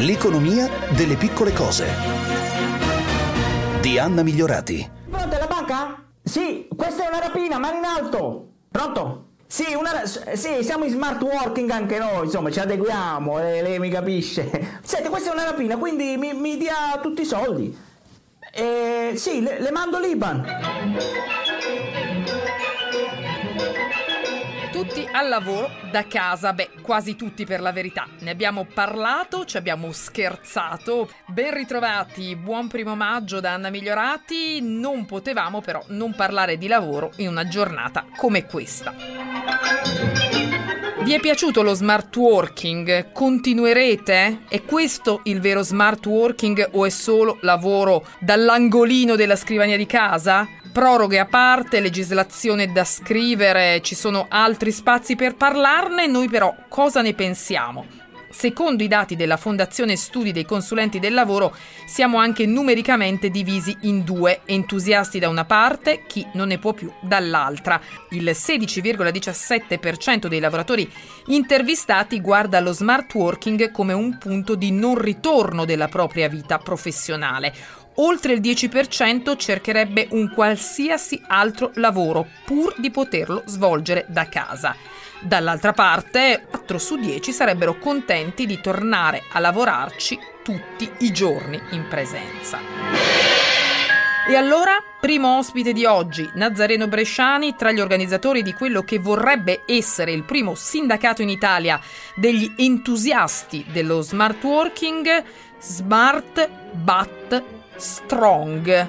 L'economia delle piccole cose. Di Anna Migliorati. Pronto, la banca? Sì, questa è una rapina, mano in alto. Pronto? Sì, una, sì, siamo in smart working anche noi, insomma, ci adeguiamo, lei, lei mi capisce. Senti, questa è una rapina, quindi mi, mi dia tutti i soldi. Eh, sì, le, le mando l'Iban. Tutti al lavoro da casa, beh, quasi tutti per la verità. Ne abbiamo parlato, ci abbiamo scherzato. Ben ritrovati, buon primo maggio da Anna Migliorati. Non potevamo però non parlare di lavoro in una giornata come questa. Vi è piaciuto lo smart working? Continuerete? È questo il vero smart working o è solo lavoro dall'angolino della scrivania di casa? Proroghe a parte, legislazione da scrivere, ci sono altri spazi per parlarne, noi però cosa ne pensiamo? Secondo i dati della Fondazione Studi dei Consulenti del Lavoro, siamo anche numericamente divisi in due, entusiasti da una parte, chi non ne può più dall'altra. Il 16,17% dei lavoratori intervistati guarda lo smart working come un punto di non ritorno della propria vita professionale. Oltre il 10% cercherebbe un qualsiasi altro lavoro pur di poterlo svolgere da casa. Dall'altra parte, 4 su 10 sarebbero contenti di tornare a lavorarci tutti i giorni in presenza. E allora, primo ospite di oggi, Nazareno Bresciani, tra gli organizzatori di quello che vorrebbe essere il primo sindacato in Italia degli entusiasti dello smart working, Smart But Strong.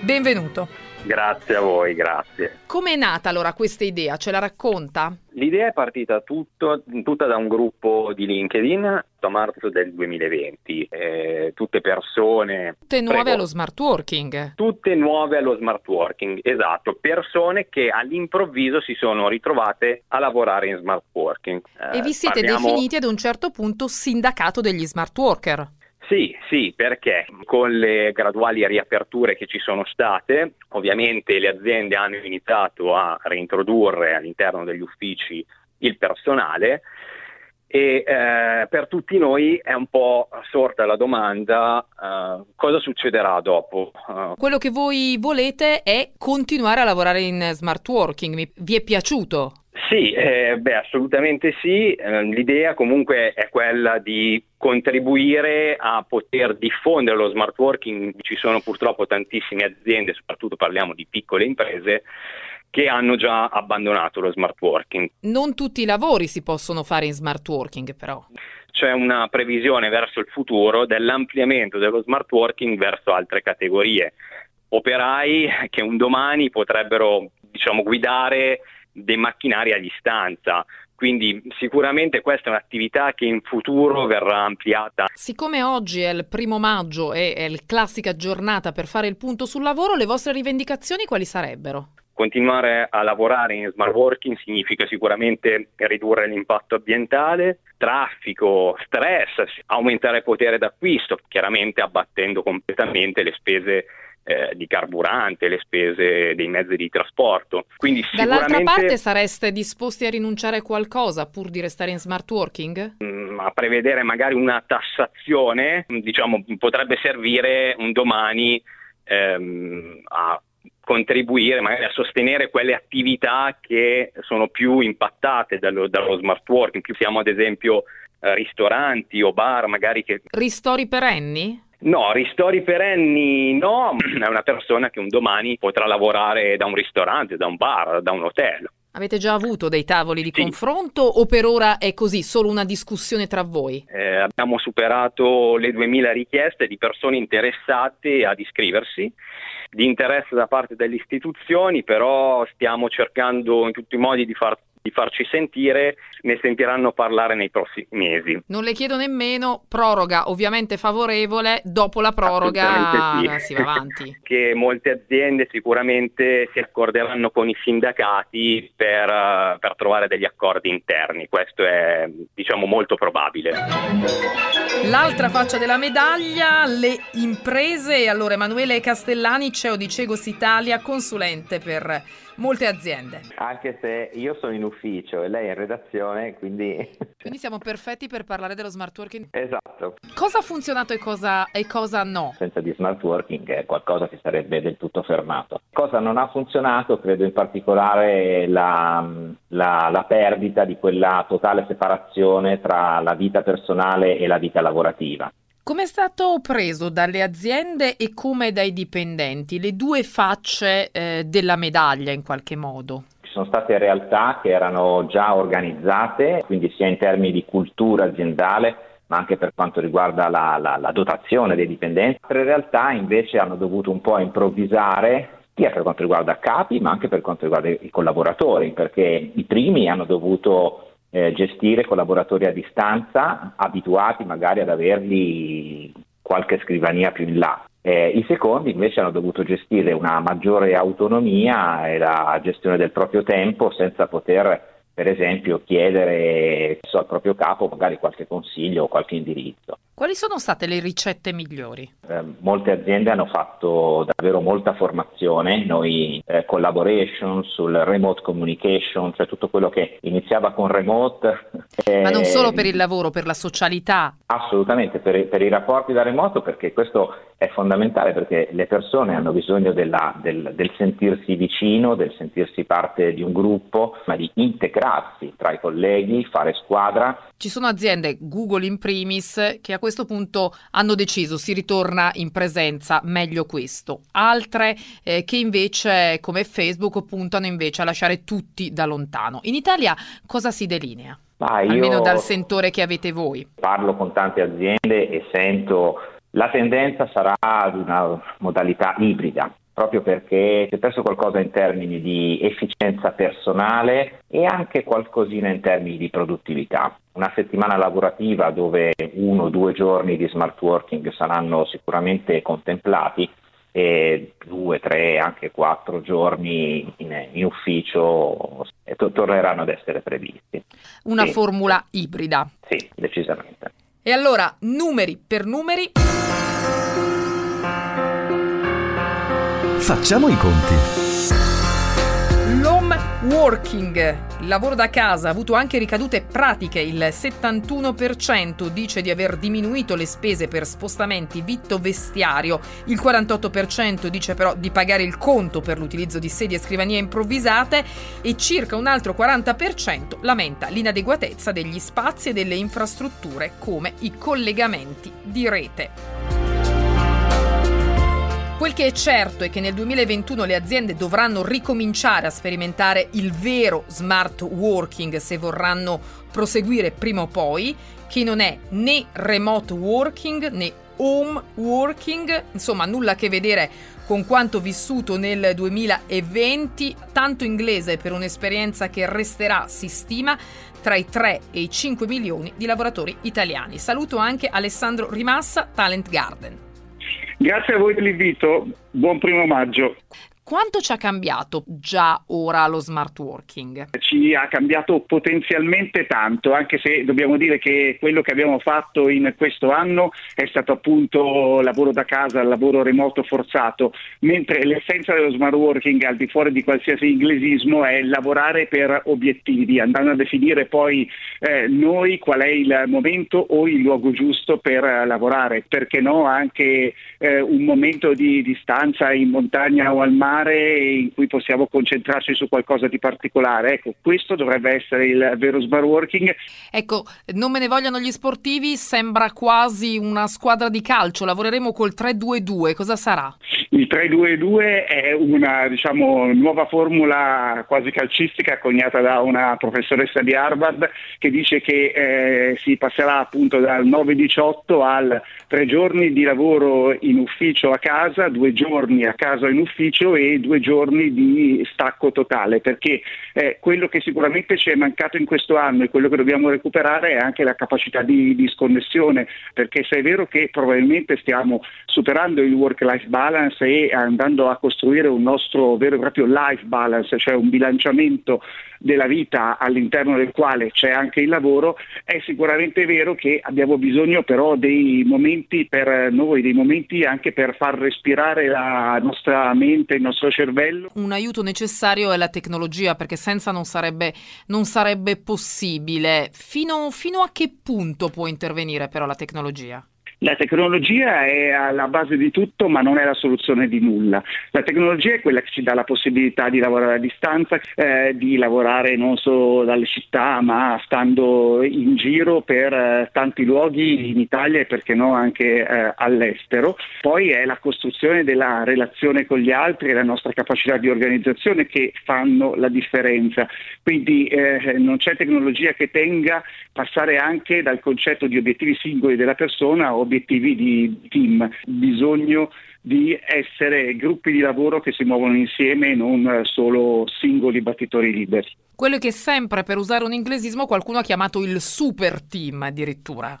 Benvenuto. Grazie a voi, grazie. Come è nata allora questa idea? Ce la racconta? L'idea è partita tutto, tutta da un gruppo di LinkedIn a marzo del 2020. Eh, tutte persone. Tutte nuove prego, allo smart working. Tutte nuove allo smart working, esatto. Persone che all'improvviso si sono ritrovate a lavorare in smart working. Eh, e vi siete parliamo... definiti ad un certo punto sindacato degli smart worker. Sì, sì, perché con le graduali riaperture che ci sono state, ovviamente le aziende hanno iniziato a reintrodurre all'interno degli uffici il personale e eh, per tutti noi è un po' sorta la domanda uh, cosa succederà dopo. Uh, Quello che voi volete è continuare a lavorare in smart working, vi è piaciuto? Sì, eh, beh, assolutamente sì. Eh, l'idea comunque è quella di contribuire a poter diffondere lo smart working. Ci sono purtroppo tantissime aziende, soprattutto parliamo di piccole imprese, che hanno già abbandonato lo smart working. Non tutti i lavori si possono fare in smart working però. C'è una previsione verso il futuro dell'ampliamento dello smart working verso altre categorie. Operai che un domani potrebbero diciamo, guidare dei macchinari a distanza. Quindi sicuramente questa è un'attività che in futuro verrà ampliata. Siccome oggi è il primo maggio e è la classica giornata per fare il punto sul lavoro, le vostre rivendicazioni quali sarebbero? Continuare a lavorare in smart working significa sicuramente ridurre l'impatto ambientale, traffico, stress, aumentare il potere d'acquisto, chiaramente abbattendo completamente le spese eh, di carburante, le spese dei mezzi di trasporto. Quindi Dall'altra parte sareste disposti a rinunciare a qualcosa pur di restare in smart working? Mm, a prevedere magari una tassazione, diciamo, potrebbe servire un domani ehm, a contribuire magari a sostenere quelle attività che sono più impattate dallo, dallo smart working, più siamo ad esempio eh, ristoranti o bar magari che... Ristori perenni? No, ristori perenni no, è una persona che un domani potrà lavorare da un ristorante, da un bar, da un hotel. Avete già avuto dei tavoli di sì. confronto o per ora è così, solo una discussione tra voi? Eh, abbiamo superato le 2000 richieste di persone interessate ad iscriversi, di interesse da parte delle istituzioni, però stiamo cercando in tutti i modi di far di farci sentire, ne sentiranno parlare nei prossimi mesi. Non le chiedo nemmeno proroga, ovviamente favorevole, dopo la proroga sì. si va avanti. che molte aziende sicuramente si accorderanno con i sindacati per, uh, per trovare degli accordi interni, questo è diciamo molto probabile. L'altra faccia della medaglia, le imprese. Allora Emanuele Castellani, CEO di Cegos Italia, consulente per molte aziende. Anche se io sono in ufficio e lei è in redazione, quindi... Quindi siamo perfetti per parlare dello smart working. Esatto. Cosa ha funzionato e cosa, e cosa no? Senza di smart working è qualcosa che sarebbe del tutto fermato. Cosa non ha funzionato? Credo in particolare la, la, la perdita di quella totale separazione tra la vita personale e la vita lavorativa. Come è stato preso dalle aziende e come dai dipendenti? Le due facce eh, della medaglia in qualche modo. Ci sono state realtà che erano già organizzate, quindi sia in termini di cultura aziendale, ma anche per quanto riguarda la, la, la dotazione dei dipendenti. Altre realtà invece hanno dovuto un po' improvvisare sia per quanto riguarda capi, ma anche per quanto riguarda i collaboratori, perché i primi hanno dovuto eh, gestire collaboratori a distanza, abituati magari ad averli qualche scrivania più in là. Eh, I secondi invece hanno dovuto gestire una maggiore autonomia e la gestione del proprio tempo senza poter per esempio chiedere al proprio capo magari qualche consiglio o qualche indirizzo. Quali sono state le ricette migliori? Eh, molte aziende hanno fatto davvero molta formazione, noi eh, collaboration sul remote communication, cioè tutto quello che iniziava con remote. Eh, Ma non solo per il lavoro, per la socialità. Assolutamente, per, per, i rapporti da remoto, perché questo è fondamentale, perché le persone hanno bisogno della, del, del sentirsi vicino, del sentirsi parte di un gruppo, ma di integrarsi tra i colleghi, fare squadra. Ci sono aziende, Google in primis, che a questo punto hanno deciso si ritorna in presenza, meglio questo. Altre eh, che invece, come Facebook, puntano invece a lasciare tutti da lontano. In Italia cosa si delinea? Ah, Almeno dal sentore che avete voi. Parlo con tante aziende e sento la tendenza sarà ad una modalità ibrida, proprio perché si è perso qualcosa in termini di efficienza personale e anche qualcosina in termini di produttività. Una settimana lavorativa dove uno o due giorni di smart working saranno sicuramente contemplati e due, tre, anche quattro giorni in, in ufficio to- torneranno ad essere previsti. Una sì. formula ibrida. Sì, decisamente. E allora, numeri per numeri. Facciamo i conti. L'home working, il lavoro da casa, ha avuto anche ricadute pratiche. Il 71% dice di aver diminuito le spese per spostamenti vitto vestiario, il 48% dice però di pagare il conto per l'utilizzo di sedie e scrivanie improvvisate e circa un altro 40% lamenta l'inadeguatezza degli spazi e delle infrastrutture come i collegamenti di rete. Quel che è certo è che nel 2021 le aziende dovranno ricominciare a sperimentare il vero smart working se vorranno proseguire prima o poi, che non è né remote working né home working, insomma nulla a che vedere con quanto vissuto nel 2020, tanto inglese per un'esperienza che resterà, si stima, tra i 3 e i 5 milioni di lavoratori italiani. Saluto anche Alessandro Rimassa, Talent Garden. Grazie a voi dell'invito, buon primo maggio. Quanto ci ha cambiato già ora lo smart working? Ci ha cambiato potenzialmente tanto, anche se dobbiamo dire che quello che abbiamo fatto in questo anno è stato appunto lavoro da casa, lavoro remoto forzato, mentre l'essenza dello smart working al di fuori di qualsiasi inglesismo è lavorare per obiettivi, andando a definire poi eh, noi qual è il momento o il luogo giusto per lavorare, perché no anche eh, un momento di distanza in montagna o al mare in cui possiamo concentrarci su qualcosa di particolare. Ecco, questo dovrebbe essere il vero smart working. Ecco, non me ne vogliono gli sportivi, sembra quasi una squadra di calcio, lavoreremo col 3-2-2, cosa sarà? Il 3-2-2 è una diciamo, nuova formula quasi calcistica coniata da una professoressa di Harvard che dice che eh, si passerà appunto dal 9-18 al tre giorni di lavoro in ufficio a casa, due giorni a casa in ufficio e due giorni di stacco totale, perché eh, quello che sicuramente ci è mancato in questo anno e quello che dobbiamo recuperare è anche la capacità di, di sconnessione, perché se è vero che probabilmente stiamo superando il work-life balance e andando a costruire un nostro vero e proprio life balance, cioè un bilanciamento della vita all'interno del quale c'è anche il lavoro, è sicuramente vero che abbiamo bisogno però dei momenti per noi, dei momenti anche per far respirare la nostra mente, il nostro nostro cervello. Un aiuto necessario è la tecnologia perché senza non sarebbe, non sarebbe possibile. Fino, fino a che punto può intervenire però la tecnologia? La tecnologia è alla base di tutto, ma non è la soluzione di nulla. La tecnologia è quella che ci dà la possibilità di lavorare a distanza, eh, di lavorare non solo dalle città, ma stando in giro per eh, tanti luoghi in Italia e perché no anche eh, all'estero. Poi è la costruzione della relazione con gli altri e la nostra capacità di organizzazione che fanno la differenza. Quindi eh, non c'è tecnologia che tenga passare anche dal concetto di obiettivi singoli della persona a obiettivi di team, bisogno di essere gruppi di lavoro che si muovono insieme e non solo singoli battitori liberi. Quello che sempre, per usare un inglesismo, qualcuno ha chiamato il super team addirittura.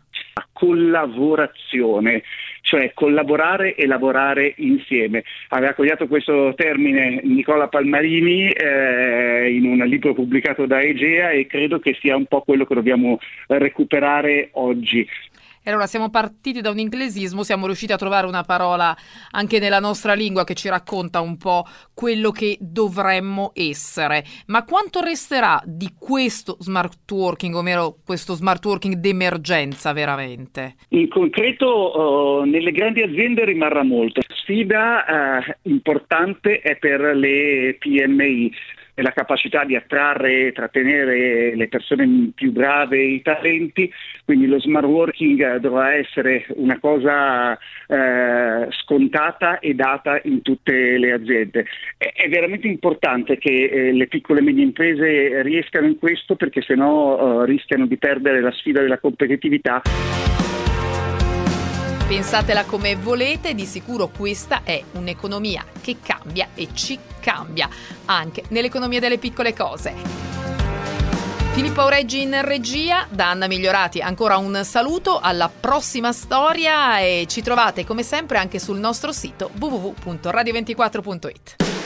Collaborazione, cioè collaborare e lavorare insieme. Aveva coniato questo termine Nicola Palmarini eh, in un libro pubblicato da Egea e credo che sia un po' quello che dobbiamo recuperare oggi. E allora siamo partiti da un inglesismo, siamo riusciti a trovare una parola anche nella nostra lingua che ci racconta un po' quello che dovremmo essere. Ma quanto resterà di questo smart working, ovvero questo smart working d'emergenza veramente? In concreto uh, nelle grandi aziende rimarrà molto. Sfida uh, importante è per le PMI e la capacità di attrarre e trattenere le persone più brave, i talenti, quindi lo smart working dovrà essere una cosa eh, scontata e data in tutte le aziende. È, veramente importante che eh, le piccole e medie imprese riescano in questo perché sennò eh, rischiano di perdere la sfida della competitività. Pensatela come volete, di sicuro questa è un'economia che cambia e ci cambia, anche nell'economia delle piccole cose. Filippo Aureggi in regia, da Anna Migliorati ancora un saluto, alla prossima storia e ci trovate come sempre anche sul nostro sito www.radio24.it.